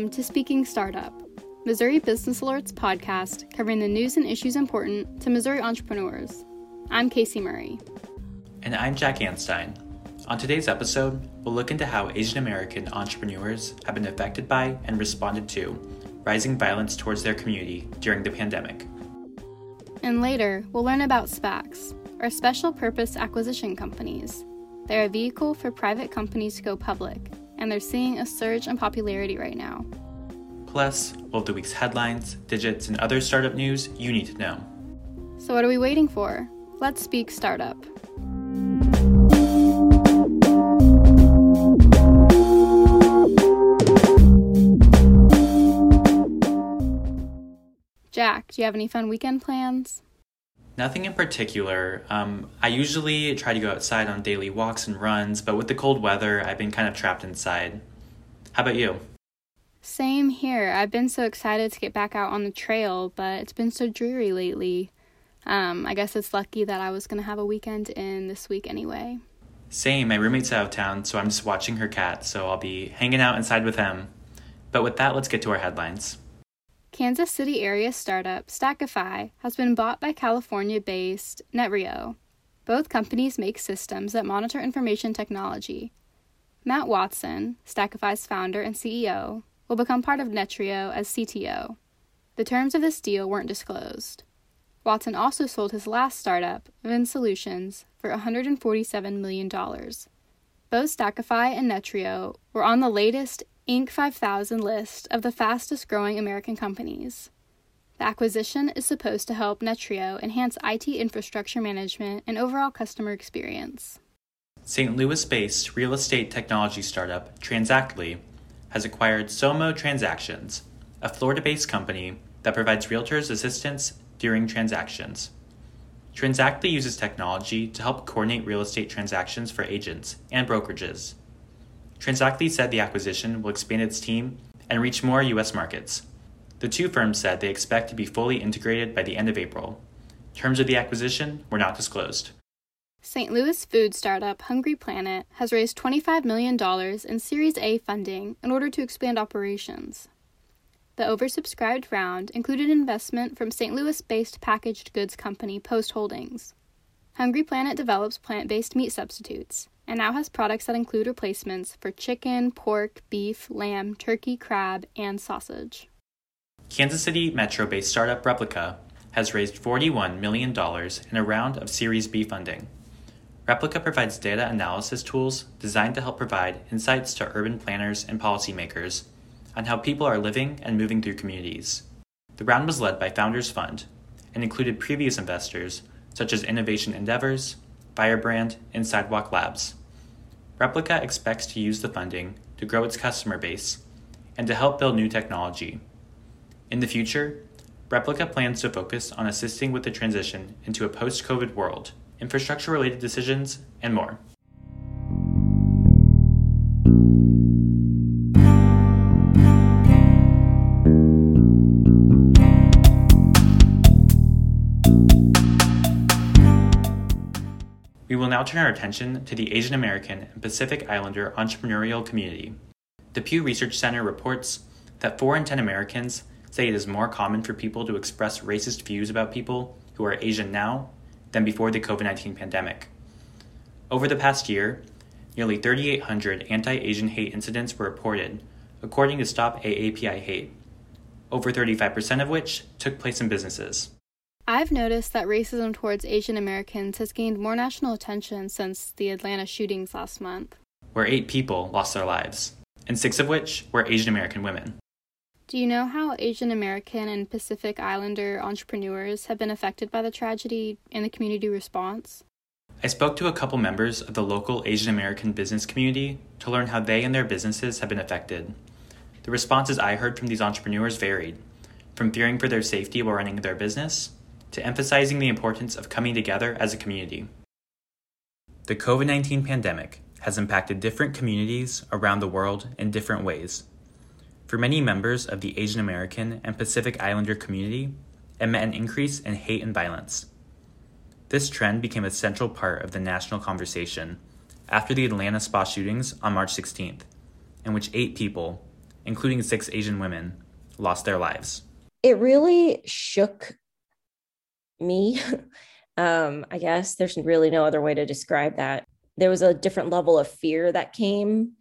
Welcome to Speaking Startup, Missouri Business Alerts podcast covering the news and issues important to Missouri entrepreneurs. I'm Casey Murray. And I'm Jack Anstein. On today's episode, we'll look into how Asian American entrepreneurs have been affected by and responded to rising violence towards their community during the pandemic. And later, we'll learn about SPACs, or Special Purpose Acquisition Companies. They're a vehicle for private companies to go public and they're seeing a surge in popularity right now. Plus, all of the week's headlines, digits, and other startup news you need to know. So, what are we waiting for? Let's speak startup. Jack, do you have any fun weekend plans? Nothing in particular. Um, I usually try to go outside on daily walks and runs, but with the cold weather, I've been kind of trapped inside. How about you? Same here. I've been so excited to get back out on the trail, but it's been so dreary lately. Um, I guess it's lucky that I was going to have a weekend in this week anyway. Same. My roommate's out of town, so I'm just watching her cat, so I'll be hanging out inside with him. But with that, let's get to our headlines. Kansas City area startup Stackify has been bought by California based Netrio. Both companies make systems that monitor information technology. Matt Watson, Stackify's founder and CEO, will become part of Netrio as CTO. The terms of this deal weren't disclosed. Watson also sold his last startup, VinSolutions, for $147 million. Both Stackify and Netrio were on the latest Inc. 5000 list of the fastest growing American companies. The acquisition is supposed to help Netrio enhance IT infrastructure management and overall customer experience. St. Louis based real estate technology startup Transactly has acquired Somo Transactions, a Florida based company that provides realtors assistance during transactions. Transactly uses technology to help coordinate real estate transactions for agents and brokerages. Transactly said the acquisition will expand its team and reach more U.S. markets. The two firms said they expect to be fully integrated by the end of April. Terms of the acquisition were not disclosed. St. Louis food startup Hungry Planet has raised $25 million in Series A funding in order to expand operations. The oversubscribed round included investment from St. Louis based packaged goods company Post Holdings. Hungry Planet develops plant based meat substitutes and now has products that include replacements for chicken, pork, beef, lamb, turkey, crab, and sausage. Kansas City metro based startup Replica has raised $41 million in a round of Series B funding. Replica provides data analysis tools designed to help provide insights to urban planners and policymakers on how people are living and moving through communities. The round was led by Founders Fund and included previous investors such as Innovation Endeavors, Firebrand, and Sidewalk Labs. Replica expects to use the funding to grow its customer base and to help build new technology. In the future, Replica plans to focus on assisting with the transition into a post COVID world, infrastructure related decisions, and more. Now turn our attention to the Asian American and Pacific Islander entrepreneurial community. The Pew Research Center reports that 4 in 10 Americans say it is more common for people to express racist views about people who are Asian now than before the COVID 19 pandemic. Over the past year, nearly 3,800 anti Asian hate incidents were reported, according to Stop AAPI Hate, over 35% of which took place in businesses. I've noticed that racism towards Asian Americans has gained more national attention since the Atlanta shootings last month, where eight people lost their lives, and six of which were Asian American women. Do you know how Asian American and Pacific Islander entrepreneurs have been affected by the tragedy and the community response? I spoke to a couple members of the local Asian American business community to learn how they and their businesses have been affected. The responses I heard from these entrepreneurs varied, from fearing for their safety while running their business to emphasizing the importance of coming together as a community. The COVID 19 pandemic has impacted different communities around the world in different ways. For many members of the Asian American and Pacific Islander community, it meant an increase in hate and violence. This trend became a central part of the national conversation after the Atlanta spa shootings on March 16th, in which eight people, including six Asian women, lost their lives. It really shook me. um, I guess there's really no other way to describe that. There was a different level of fear that came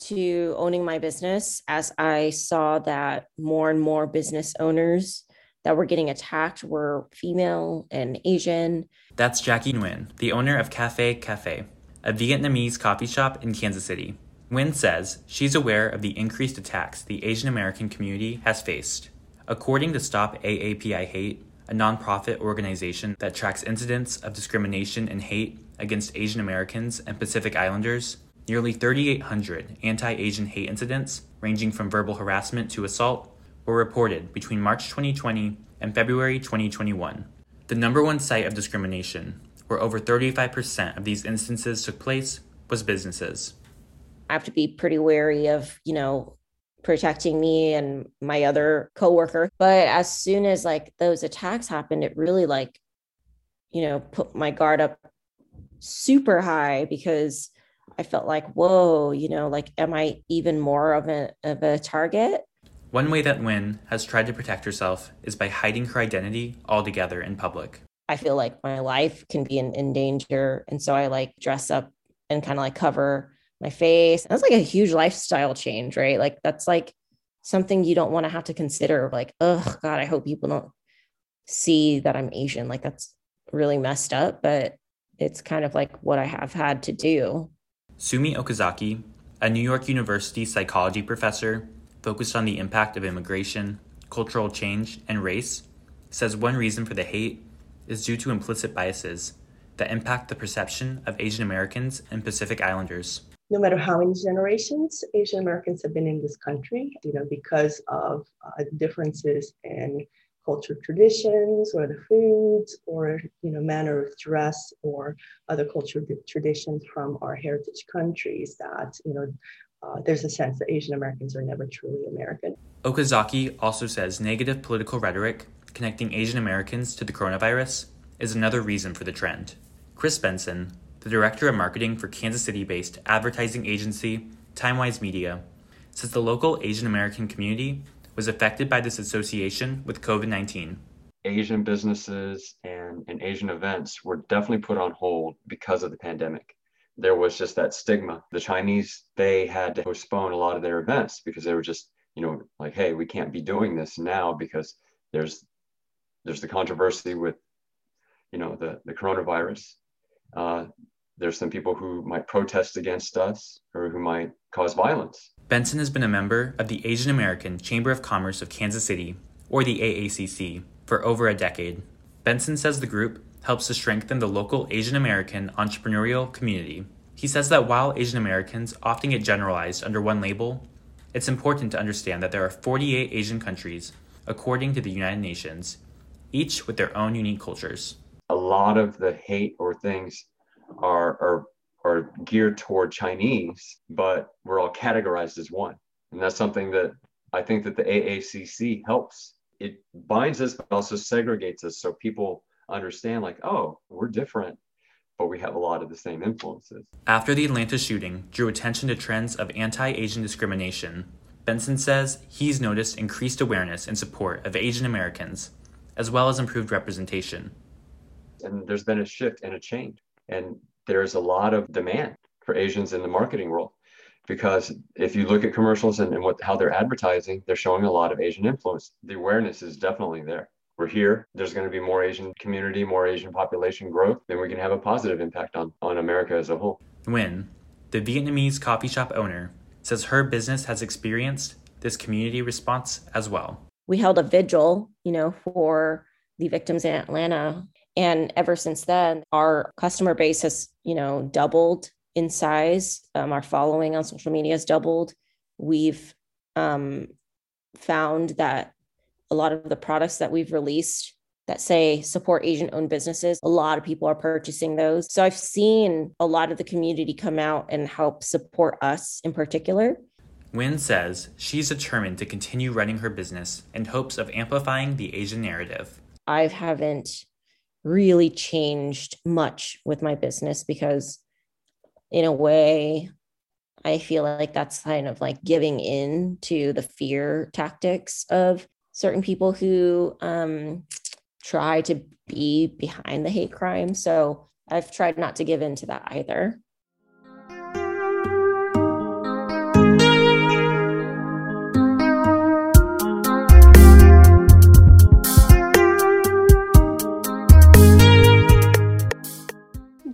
to owning my business as I saw that more and more business owners that were getting attacked were female and Asian. That's Jackie Nguyen, the owner of Cafe Cà Phê, a Vietnamese coffee shop in Kansas City. Nguyen says she's aware of the increased attacks the Asian American community has faced. According to Stop AAPI Hate, a nonprofit organization that tracks incidents of discrimination and hate against Asian Americans and Pacific Islanders, nearly 3,800 anti Asian hate incidents, ranging from verbal harassment to assault, were reported between March 2020 and February 2021. The number one site of discrimination, where over 35% of these instances took place, was businesses. I have to be pretty wary of, you know, protecting me and my other coworker. But as soon as like those attacks happened, it really like, you know, put my guard up super high because I felt like, whoa, you know, like, am I even more of a of a target? One way that Nguyen has tried to protect herself is by hiding her identity altogether in public. I feel like my life can be in, in danger. And so I like dress up and kind of like cover my face. That's like a huge lifestyle change, right? Like that's like something you don't want to have to consider. Like, oh God, I hope people don't see that I'm Asian. Like that's really messed up, but it's kind of like what I have had to do. Sumi Okazaki, a New York University psychology professor focused on the impact of immigration, cultural change, and race, says one reason for the hate is due to implicit biases that impact the perception of Asian Americans and Pacific Islanders no matter how many generations Asian Americans have been in this country, you know, because of uh, differences in culture traditions or the foods or you know manner of dress or other cultural traditions from our heritage countries that you know uh, there's a sense that Asian Americans are never truly American. Okazaki also says negative political rhetoric connecting Asian Americans to the coronavirus is another reason for the trend. Chris Benson, the director of marketing for Kansas City based advertising agency Timewise Media, says the local Asian American community was affected by this association with COVID 19. Asian businesses and, and Asian events were definitely put on hold because of the pandemic. There was just that stigma. The Chinese, they had to postpone a lot of their events because they were just, you know, like, hey, we can't be doing this now because there's there's the controversy with, you know, the, the coronavirus. Uh, there's some people who might protest against us or who might cause violence. Benson has been a member of the Asian American Chamber of Commerce of Kansas City, or the AACC, for over a decade. Benson says the group helps to strengthen the local Asian American entrepreneurial community. He says that while Asian Americans often get generalized under one label, it's important to understand that there are 48 Asian countries, according to the United Nations, each with their own unique cultures. A lot of the hate or things are are are geared toward Chinese, but we're all categorized as one. And that's something that I think that the AACC helps. It binds us, but also segregates us so people understand, like, oh, we're different, but we have a lot of the same influences. After the Atlanta shooting drew attention to trends of anti Asian discrimination, Benson says he's noticed increased awareness and support of Asian Americans, as well as improved representation. And there's been a shift and a change. And there's a lot of demand for Asians in the marketing world because if you look at commercials and, and what how they're advertising, they're showing a lot of Asian influence. The awareness is definitely there. We're here. There's going to be more Asian community, more Asian population growth, then we can have a positive impact on, on America as a whole. Nguyen, the Vietnamese coffee shop owner, says her business has experienced this community response as well. We held a vigil, you know, for the victims in Atlanta and ever since then our customer base has you know doubled in size. Um, our following on social media has doubled. We've um, found that a lot of the products that we've released that say support asian owned businesses a lot of people are purchasing those. So i've seen a lot of the community come out and help support us in particular. Nguyen says she's determined to continue running her business in hopes of amplifying the Asian narrative. I haven't really changed much with my business because in a way I feel like that's kind of like giving in to the fear tactics of certain people who um, try to be behind the hate crime. So I've tried not to give in to that either.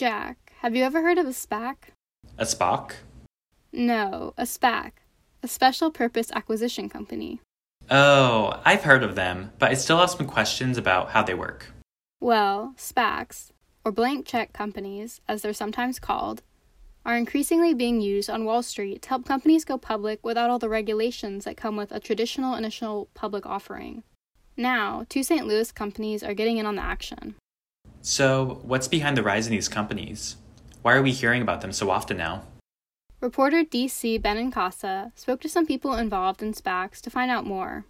Jack, have you ever heard of a SPAC? A SPAC? No, a SPAC, a special purpose acquisition company. Oh, I've heard of them, but I still have some questions about how they work. Well, SPACs, or blank check companies, as they're sometimes called, are increasingly being used on Wall Street to help companies go public without all the regulations that come with a traditional initial public offering. Now, two St. Louis companies are getting in on the action. So, what's behind the rise in these companies? Why are we hearing about them so often now? Reporter DC Benincasa spoke to some people involved in SPACs to find out more.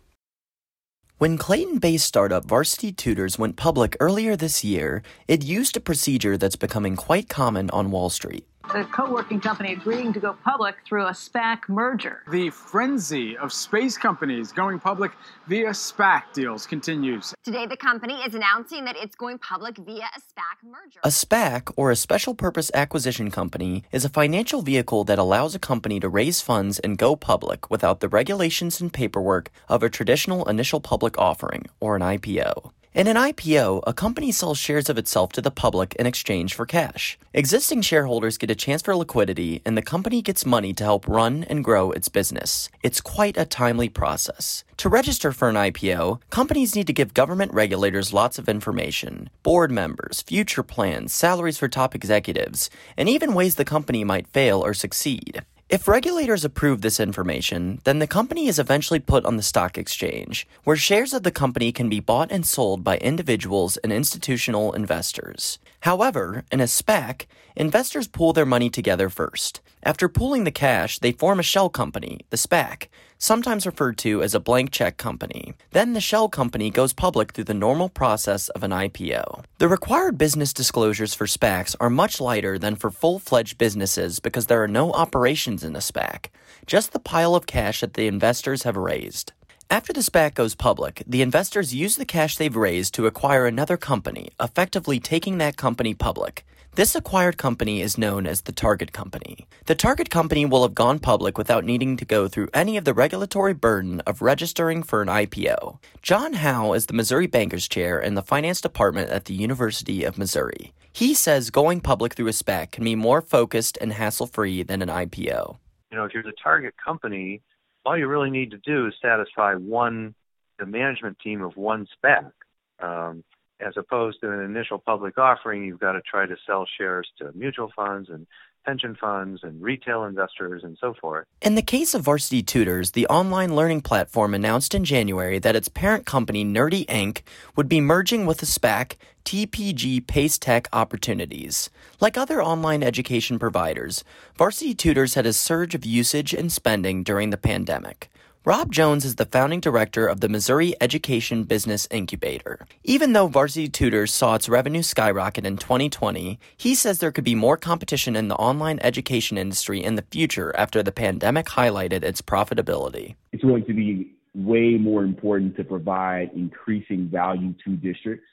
When Clayton based startup Varsity Tutors went public earlier this year, it used a procedure that's becoming quite common on Wall Street the co-working company agreeing to go public through a SPAC merger. The frenzy of space companies going public via SPAC deals continues. Today, the company is announcing that it's going public via a SPAC merger. A SPAC, or a special purpose acquisition company, is a financial vehicle that allows a company to raise funds and go public without the regulations and paperwork of a traditional initial public offering, or an IPO. In an IPO, a company sells shares of itself to the public in exchange for cash. Existing shareholders get a chance for liquidity, and the company gets money to help run and grow its business. It's quite a timely process. To register for an IPO, companies need to give government regulators lots of information board members, future plans, salaries for top executives, and even ways the company might fail or succeed. If regulators approve this information, then the company is eventually put on the stock exchange, where shares of the company can be bought and sold by individuals and institutional investors. However, in a SPAC, investors pool their money together first. After pooling the cash, they form a shell company, the SPAC, sometimes referred to as a blank check company. Then the shell company goes public through the normal process of an IPO. The required business disclosures for SPACs are much lighter than for full fledged businesses because there are no operations in a SPAC, just the pile of cash that the investors have raised. After the SPAC goes public, the investors use the cash they've raised to acquire another company, effectively taking that company public. This acquired company is known as the target company. The target company will have gone public without needing to go through any of the regulatory burden of registering for an IPO. John Howe is the Missouri Bankers Chair in the Finance Department at the University of Missouri. He says going public through a SPAC can be more focused and hassle free than an IPO. You know, if you're the target company, all you really need to do is satisfy one, the management team of one SPAC. Um, as opposed to an initial public offering, you've got to try to sell shares to mutual funds and pension funds and retail investors and so forth. In the case of Varsity Tutors, the online learning platform announced in January that its parent company, Nerdy Inc., would be merging with the SPAC TPG Pace Tech Opportunities. Like other online education providers, Varsity Tutors had a surge of usage and spending during the pandemic. Rob Jones is the founding director of the Missouri Education Business Incubator. Even though Varsity Tutors saw its revenue skyrocket in 2020, he says there could be more competition in the online education industry in the future after the pandemic highlighted its profitability. It's going to be way more important to provide increasing value to districts.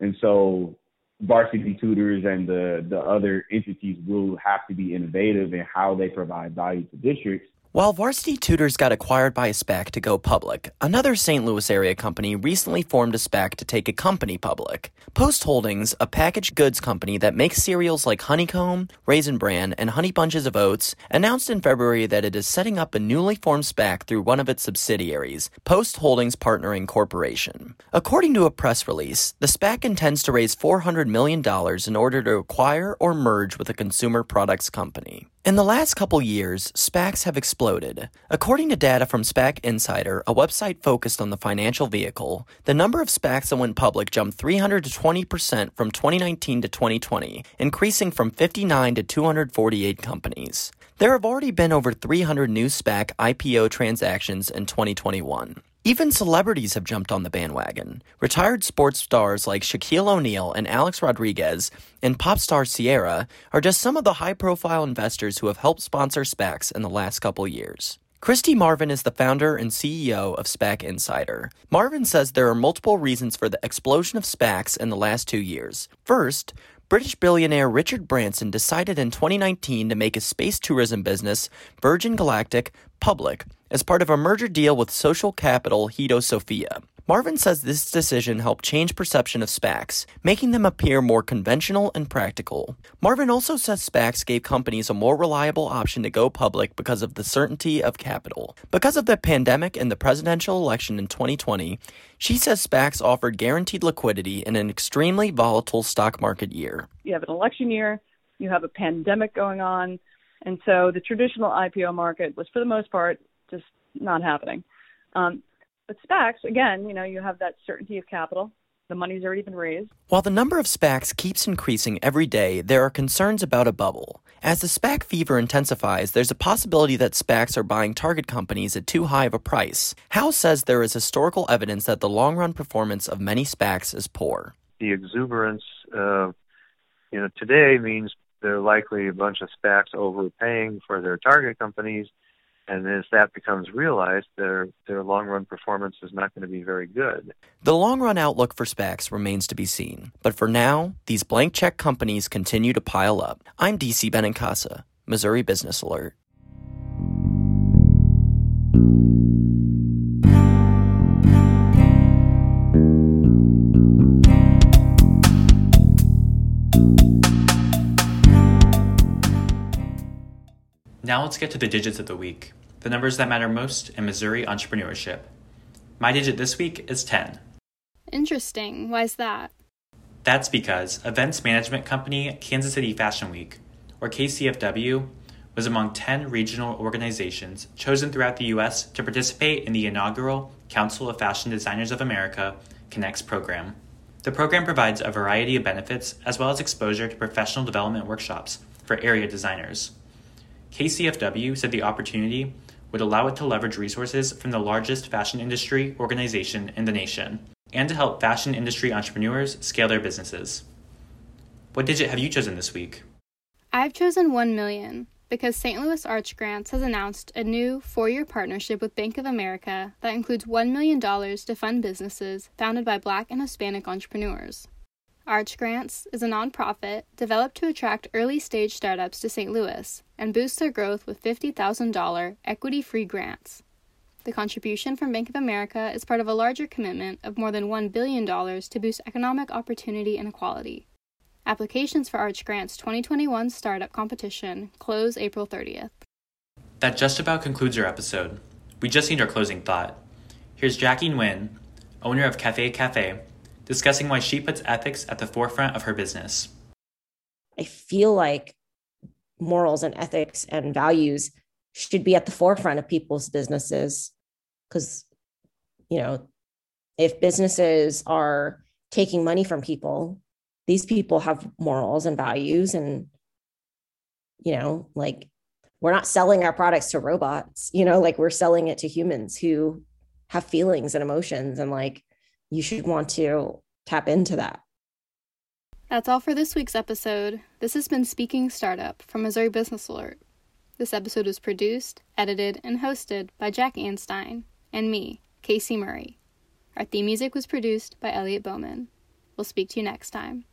And so varsity tutors and the, the other entities will have to be innovative in how they provide value to districts while Varsity Tutors got acquired by a SPAC to go public, another St. Louis area company recently formed a SPAC to take a company public. Post Holdings, a packaged goods company that makes cereals like Honeycomb, Raisin Bran, and Honey Bunches of Oats, announced in February that it is setting up a newly formed SPAC through one of its subsidiaries, Post Holdings Partnering Corporation. According to a press release, the SPAC intends to raise $400 million in order to acquire or merge with a consumer products company. In the last couple years, SPACs have exploded. According to data from SPAC Insider, a website focused on the financial vehicle, the number of SPACs that went public jumped 300 to 20% from 2019 to 2020, increasing from 59 to 248 companies. There have already been over 300 new SPAC IPO transactions in 2021. Even celebrities have jumped on the bandwagon. Retired sports stars like Shaquille O'Neal and Alex Rodriguez and pop star Ciara are just some of the high profile investors who have helped sponsor SPACs in the last couple years. Kristi Marvin is the founder and CEO of SPAC Insider. Marvin says there are multiple reasons for the explosion of SPACs in the last two years. First, British billionaire Richard Branson decided in 2019 to make his space tourism business, Virgin Galactic, public as part of a merger deal with social capital Hedosophia. Marvin says this decision helped change perception of SPACs, making them appear more conventional and practical. Marvin also says SPACs gave companies a more reliable option to go public because of the certainty of capital. Because of the pandemic and the presidential election in 2020, she says SPACs offered guaranteed liquidity in an extremely volatile stock market year. You have an election year, you have a pandemic going on, and so the traditional IPO market was, for the most part, just not happening. Um, but SPACs, again, you know, you have that certainty of capital. The money's already been raised. While the number of SPACs keeps increasing every day, there are concerns about a bubble. As the SPAC fever intensifies, there's a possibility that SPACs are buying target companies at too high of a price. Howe says there is historical evidence that the long run performance of many SPACs is poor. The exuberance, uh, you know, today means they're likely a bunch of SPACs overpaying for their target companies and as that becomes realized, their their long run performance is not going to be very good. The long run outlook for SPACs remains to be seen, but for now, these blank check companies continue to pile up. I'm DC Benincasa, Missouri Business Alert. Now let's get to the digits of the week, the numbers that matter most in Missouri entrepreneurship. My digit this week is 10. Interesting. Why's that? That's because events management company Kansas City Fashion Week, or KCFW, was among 10 regional organizations chosen throughout the U.S. to participate in the inaugural Council of Fashion Designers of America Connects program. The program provides a variety of benefits as well as exposure to professional development workshops for area designers. KCFW said the opportunity would allow it to leverage resources from the largest fashion industry organization in the nation and to help fashion industry entrepreneurs scale their businesses. What digit have you chosen this week? I've chosen 1 million because St. Louis Arch Grants has announced a new four year partnership with Bank of America that includes $1 million to fund businesses founded by Black and Hispanic entrepreneurs. Arch Grants is a nonprofit developed to attract early stage startups to St. Louis and boost their growth with $50,000 equity free grants. The contribution from Bank of America is part of a larger commitment of more than $1 billion to boost economic opportunity and equality. Applications for Arch Grants 2021 Startup Competition close April 30th. That just about concludes our episode. We just need our closing thought. Here's Jackie Nguyen, owner of Cafe Cà Phê, discussing why she puts ethics at the forefront of her business. I feel like morals and ethics and values should be at the forefront of people's businesses because you know if businesses are taking money from people these people have morals and values and you know like we're not selling our products to robots you know like we're selling it to humans who have feelings and emotions and like you should want to tap into that. That's all for this week's episode. This has been Speaking Startup from Missouri Business Alert. This episode was produced, edited, and hosted by Jack Anstein and me, Casey Murray. Our theme music was produced by Elliot Bowman. We'll speak to you next time.